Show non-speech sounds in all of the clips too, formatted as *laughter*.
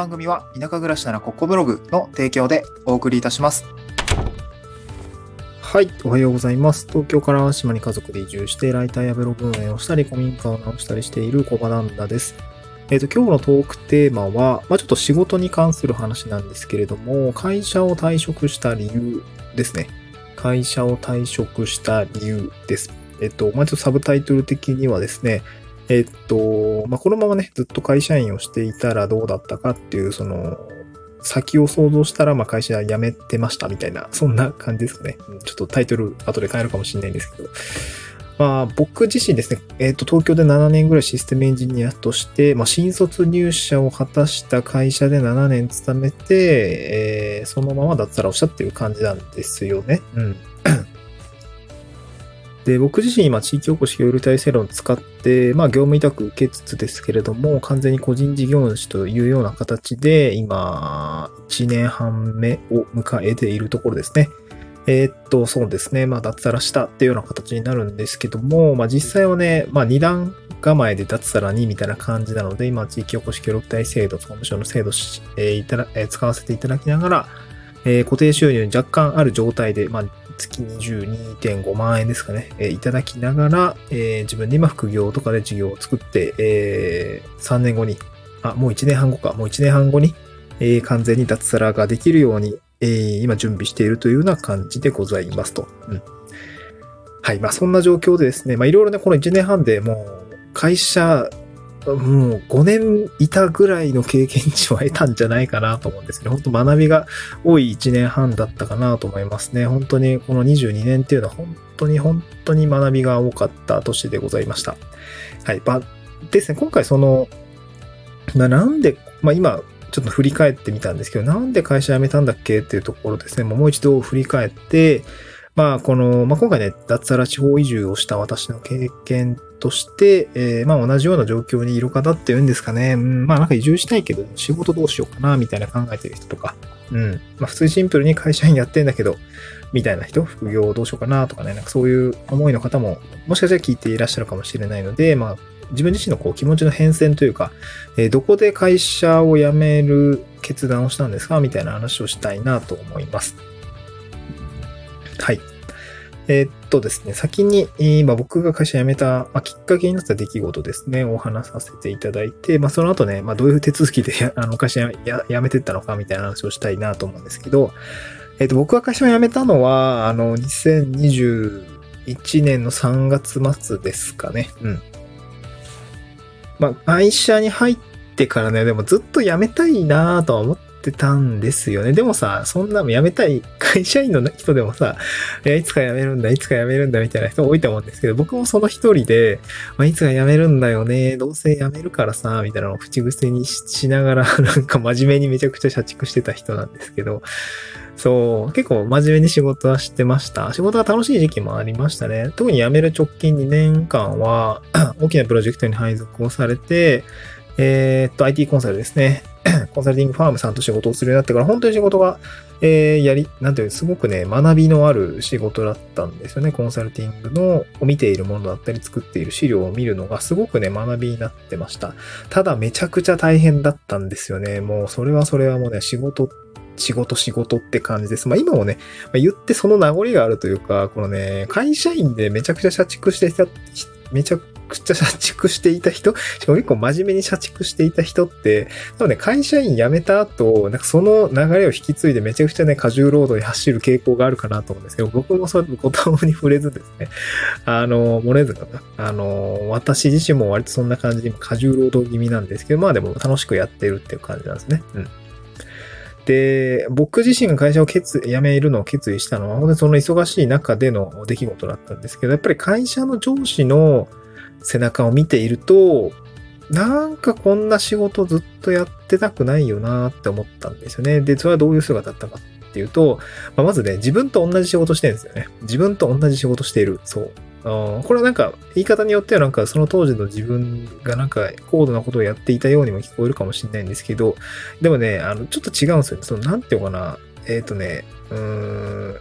番組は田舎暮らしならここブログの提供でお送りいたします。はい、おはようございます。東京から島に家族で移住して、ライターやブログ運営をしたり、古民家を直したりしている小場なんだです。えっ、と、今日のトークテーマは、まあ、ちょっと仕事に関する話なんですけれども、会社を退職した理由ですね。会社を退職した理由です。えっ、と、まあ、ちょっとサブタイトル的にはですね、えっと、まあ、このままね、ずっと会社員をしていたらどうだったかっていう、その、先を想像したら、まあ、会社辞めてましたみたいな、そんな感じですかね。ちょっとタイトル後で変えるかもしれないんですけど。まあ、僕自身ですね、えっ、と、東京で7年ぐらいシステムエンジニアとして、まあ、新卒入社を果たした会社で7年勤めて、えー、そのまま脱サラをしたっていう感じなんですよね。うん。*coughs* で、僕自身今、地域おこし協力隊制度を使って、まあ、業務委託受けつつですけれども、完全に個人事業主というような形で、今、1年半目を迎えているところですね。えーっと、そうですね。まあ、脱サラしたっていうような形になるんですけども、まあ、実際はね、まあ、二段構えで脱サラにみたいな感じなので、今、地域おこし協力隊制度、総務省の制度し、えーいただえー使わせていただきながら、えー固定収入に若干ある状態で、まあ、月22.5万円ですかね、えーいただきながら、えー自分で今副業とかで事業を作って、えー3年後に、あ、もう1年半後か、もう1年半後に、えー完全に脱サラができるように、えー今準備しているというような感じでございますと。うん。はい。まあそんな状況でですね、まあいろいろね、この1年半でもう会社、もう5年いたぐらいの経験値を得たんじゃないかなと思うんですね。本当学びが多い1年半だったかなと思いますね。本当にこの22年っていうのは本当に本当に学びが多かった年でございました。はい。まあ、ですね、今回その、まあなんで、まあ今、ちょっと振り返ってみたんですけど、なんで会社辞めたんだっけっていうところですね、もう一度振り返って、まあこの、まあ今回ね、脱サラ地方移住をした私の経験として、えーまあ同じような状況にいる方っていうんですかね、うん、まあなんか移住したいけど、仕事どうしようかな、みたいな考えてる人とか、うん、まあ普通シンプルに会社員やってんだけど、みたいな人、副業どうしようかなとかね、なんかそういう思いの方も、もしかしたら聞いていらっしゃるかもしれないので、まあ自分自身のこう気持ちの変遷というか、えーどこで会社を辞める決断をしたんですか？みたいな話をしたいなと思います。はい。えーっとですね、先に、今僕が会社辞めた、まあ、きっかけになった出来事ですね、お話させていただいて、まあその後ね、まあどういう手続きで *laughs* あの会社辞めてったのかみたいな話をしたいなと思うんですけど、えーっと僕が会社を辞めたのは、あの、2021年の3月末ですかね。うん。まあ、会社に入ってからね、でもずっと辞めたいなとは思ってたんですよね。でもさ、そんな辞めたい会社員の人でもさ、い、いつか辞めるんだ、いつか辞めるんだみたいな人多いと思うんですけど、僕もその一人で、まあ、いつか辞めるんだよね、どうせ辞めるからさ、みたいなのを口癖にしながら、*laughs* なんか真面目にめちゃくちゃ社畜してた人なんですけど、そう、結構真面目に仕事はしてました。仕事が楽しい時期もありましたね。特に辞める直近2年間は、*clears throat* 大きなプロジェクトに配属をされて、えーっと、IT コンサルですね。*clears throat* コンサルティングファームさんと仕事をするようになってから、本当に仕事が、えーやり、なんていう、すごくね、学びのある仕事だったんですよね。コンサルティングの、を見ているものだったり、作っている資料を見るのが、すごくね、学びになってました。ただ、めちゃくちゃ大変だったんですよね。もう、それはそれはもうね、仕事、仕事、仕事って感じです。まあ、今もね、まあ言ってその名残があるというか、このね、会社員でめちゃくちゃ社畜してた、めちゃくちゃ社畜していた人、しかも結構真面目に社畜していた人って、多分ね、会社員辞めた後、なんかその流れを引き継いでめちゃくちゃね、過重労働に走る傾向があるかなと思うんですけど、僕もそういうご多に触れずですね、あの、漏れずかな。あの、私自身も割とそんな感じで今過重労働気味なんですけど、まあでも楽しくやってるっていう感じなんですね。うん。で、僕自身が会社を決辞めるのを決意したのは、本当にその忙しい中での出来事だったんですけど、やっぱり会社の上司の背中を見ていると、なんかこんな仕事ずっとやってたくないよなって思ったんですよね。で、それはどういう姿だったかっていうと、まあまずね、自分と同じ仕事してるんですよね。自分と同じ仕事している。そう。これはなんか言い方によってはなんかその当時の自分がなんか高度なことをやっていたようにも聞こえるかもしれないんですけど、でもね、あの、ちょっと違うんですよね。その、なんていうかな。えっ、とね、うーん。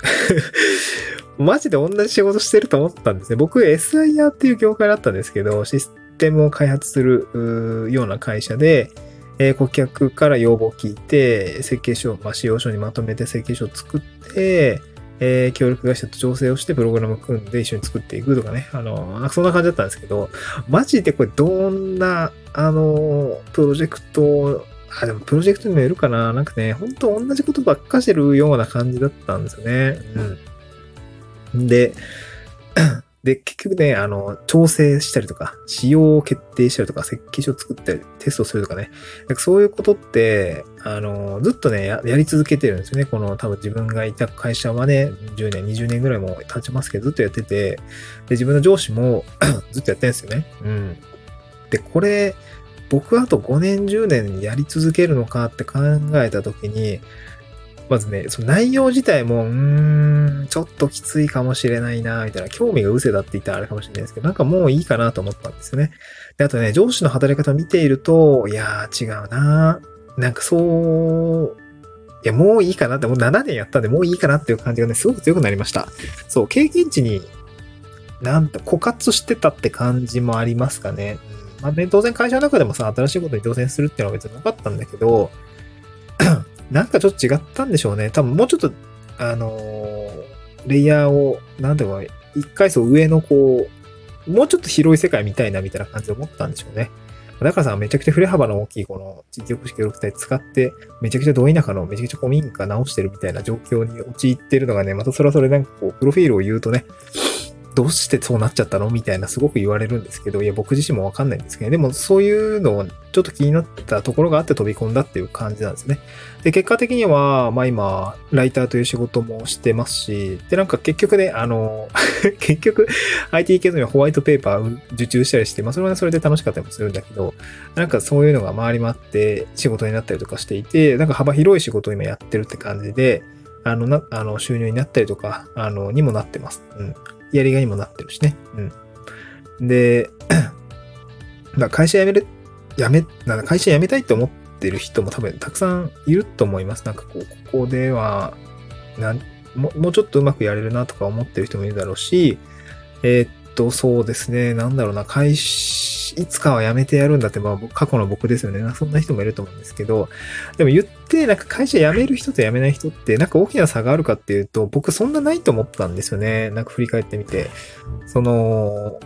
マジで同じ仕事してると思ったんですね。僕、SIR っていう業界だったんですけど、システムを開発するような会社で、えー、顧客から要望を聞いて、設計書、まあ、使用書にまとめて設計書を作って、えー、協力会社と調整をしてプログラム組んで一緒に作っていくとかね。あの、そんな感じだったんですけど、マジでこれどんな、あの、プロジェクト、あ、でもプロジェクトにもよるかな。なんかね、本当同じことばっかしてるような感じだったんですよね。うん。で、*clears throat* で、結局ね、あの、調整したりとか、仕様を決定したりとか、設計書を作ったり、テストするとかね。かそういうことって、あの、ずっとねや、やり続けてるんですよね。この多分自分がいた会社はね、10年、20年ぐらいも経ちますけど、ずっとやってて、で、自分の上司も *clears throat* ずっとやってるんですよね。うん。で、これ、僕あと5年、10年やり続けるのかって考えたときに、まずね、その内容自体も、うーん、ちょっときついかもしれないな、みたいな、興味が失せだって言ったらあれかもしれないですけど、なんかもういいかなと思ったんですよね。で、あとね、上司の働き方を見ていると、いやー、違うななんかそう、いや、もういいかなって、もう7年やったんで、もういいかなっていう感じがね、すごく強くなりました。そう、経験値に、なんと、枯渇してたって感じもありますかね。まあね、当然会社の中でもさ、新しいことに挑戦するっていうのは別になかったんだけど、なんかちょっと違ったんでしょうね。多分もうちょっと、あのー、レイヤーを、なんていうか、一階層上のこう、もうちょっと広い世界みたいなみたいな感じで思ったんでしょうね。だからさ、めちゃくちゃ振れ幅の大きいこの地域おこし協力隊使って、めちゃくちゃど田舎のめちゃくちゃ古民家直してるみたいな状況に陥ってるのがね、またそれはそれなんかこう、プロフィールを言うとね、どうしてそうなっちゃったの？みたいなすごく言われるんですけど、いや、僕自身もわかんないんですけど、でもそういうのをちょっと気になったところがあって飛び込んだっていう感じなんですね。で、結果的には、まあ今、ライターという仕事もしてますし、で、なんか結局ね、あの、*laughs* 結局、IT 系のホワイトペーパー受注したりして、まあそれはそれで楽しかったりもするんだけど、なんかそういうのが回り回って仕事になったりとかしていて、なんか幅広い仕事を今やってるって感じで、あの、な、あの、収入になったりとか、あの、にもなってます。うん。やりがいにもなってるしね。うん。で、*clears throat* 会社辞める、辞め、なん会社辞めたいって思ってる人も多分たくさんいると思います。なんかこう、ここでは、なんももうちょっとうまくやれるなとか思ってる人もいるだろうし、えー、っと、そうですね。なんだろうな、会社、いつかは辞めてやるんだって、まあ、過去の僕ですよね。そんな人もいると思うんですけど、でも言って、なんか会社辞める人と辞めない人って、なんか大きな差があるかっていうと、僕そんなないと思ったんですよね。なんか振り返ってみて。その、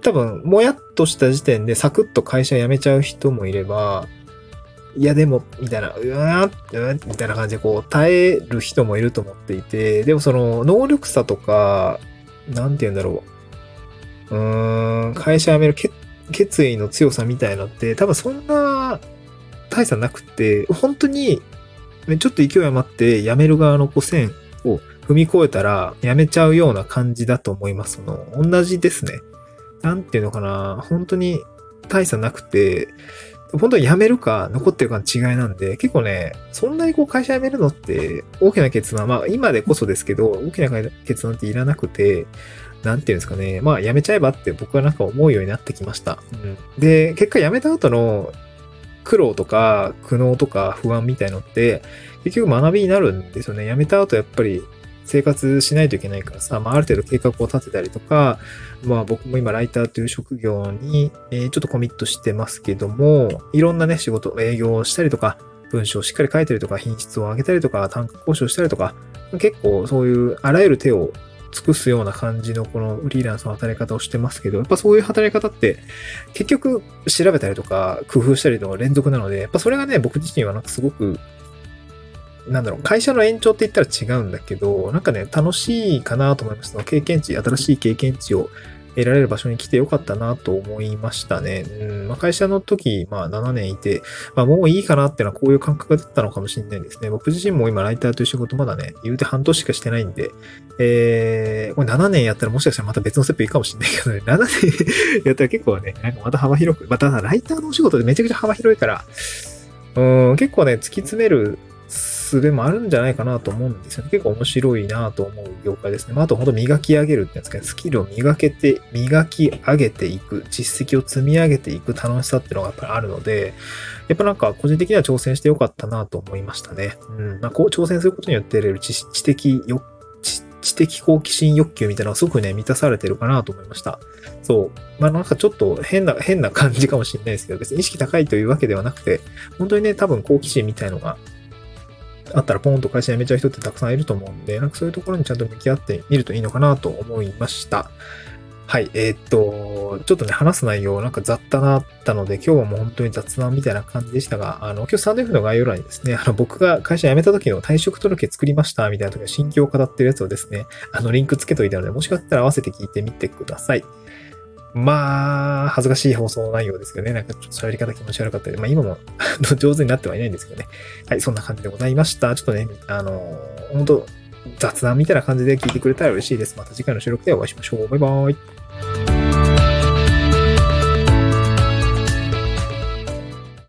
多分、もやっとした時点でサクッと会社辞めちゃう人もいれば、いやでも、みたいな、うわーみたいな感じでこう耐える人もいると思っていて、でもその能力差とか、なんて言うんだろうう。ん、会社辞める決意の強さみたいのって、多分そんな大差なくて、本当に、ちょっと勢い余って辞める側のこう線を踏み越えたら辞めちゃうような感じだと思います。その、同じですね。なんていうのかな、本当に大差なくて、本当に辞めるか残ってるかの違いなんで、結構ね、そんなにこう会社辞めるのって大きな決断、まあ今でこそですけど、大きな決断っていらなくて、なんていうんですかね。まあ、辞めちゃえばって僕はなんか思うようになってきました。うん、で、結果辞めた後の苦労とか苦悩とか不安みたいのって、結局学びになるんですよね。辞めた後やっぱり生活しないといけないからさ、まあ、ある程度計画を立てたりとか、まあ僕も今ライターという職業に、えー、ちょっとコミットしてますけども、いろんなね、仕事、営業をしたりとか、文章をしっかり書いたりとか、品質を上げたりとか、単価交渉したりとか、結構そういうあらゆる手を尽くすような感じのこのフリーランスの働き方をしてますけど、やっぱそういう働き方って結局調べたりとか工夫したりとか連続なので、やっぱそれがね、僕自身はなんかすごく、なんだろう、会社の延長って言ったら違うんだけど、なんかね、楽しいかなと思いますの。経験値、新しい経験値を得られる場所に来てよかったなと思いましたね。うんまあ、会社の時、まあ7年いて、まあもういいかなってのはこういう感覚だったのかもしれないですね。僕自身も今ライターという仕事まだね、言うて半年しかしてないんで、えー、これ7年やったらもしかしたらまた別のステップいいかもしれないけどね、*laughs* 7年やったら結構ね、なんかまた幅広く、またライターのお仕事でめちゃくちゃ幅広いから、うん、結構ね、突き詰める術もあるんじゃないかなと思うんですよね。結構面白いなと思う業界ですね。まあ、あと本当磨き上げるってやつかね、スキルを磨けて、磨き上げていく、実績を積み上げていく楽しさっていうのがやっぱりあるので、やっぱなんか個人的には挑戦してよかったなと思いましたね。うん。まあ、こう挑戦することによって得られる知知的よ、知知的好奇心欲求みたいなのがすごくね、満たされてるかなと思いました。そう。まあなんかちょっと変な、変な感じかもしれないですけど、別に意識高いというわけではなくて、本当にね、多分好奇心みたいのがあったらポンと会社辞めちゃう人ってたくさんいると思うんで、なんかそういうところにちゃんと向き合ってみるといいのかなと思いました。はい。えーっと、ちょっとね、話す内容なんか雑多だったので、今日はもう本当に雑談みたいな感じでしたが、あの、今日スタンド F の概要欄にですね、あの、僕が会社辞めた時の退職届作りましたみたいな時の心境を語ってるやつをですね、あの、リンクつけといたので、もしかしたら合わせて聞いてみてください。まあ、恥ずかしい放送内容ですけどね。なんかちょっと喋り方気持ち悪かったり、まあ今も *laughs* 上手になってはいないんですけどね。はい、そんな感じでございました。ちょっとね、あの、本当雑談みたいな感じで聞いてくれたら嬉しいです。また次回の収録でお会いしましょう。バイバーイ。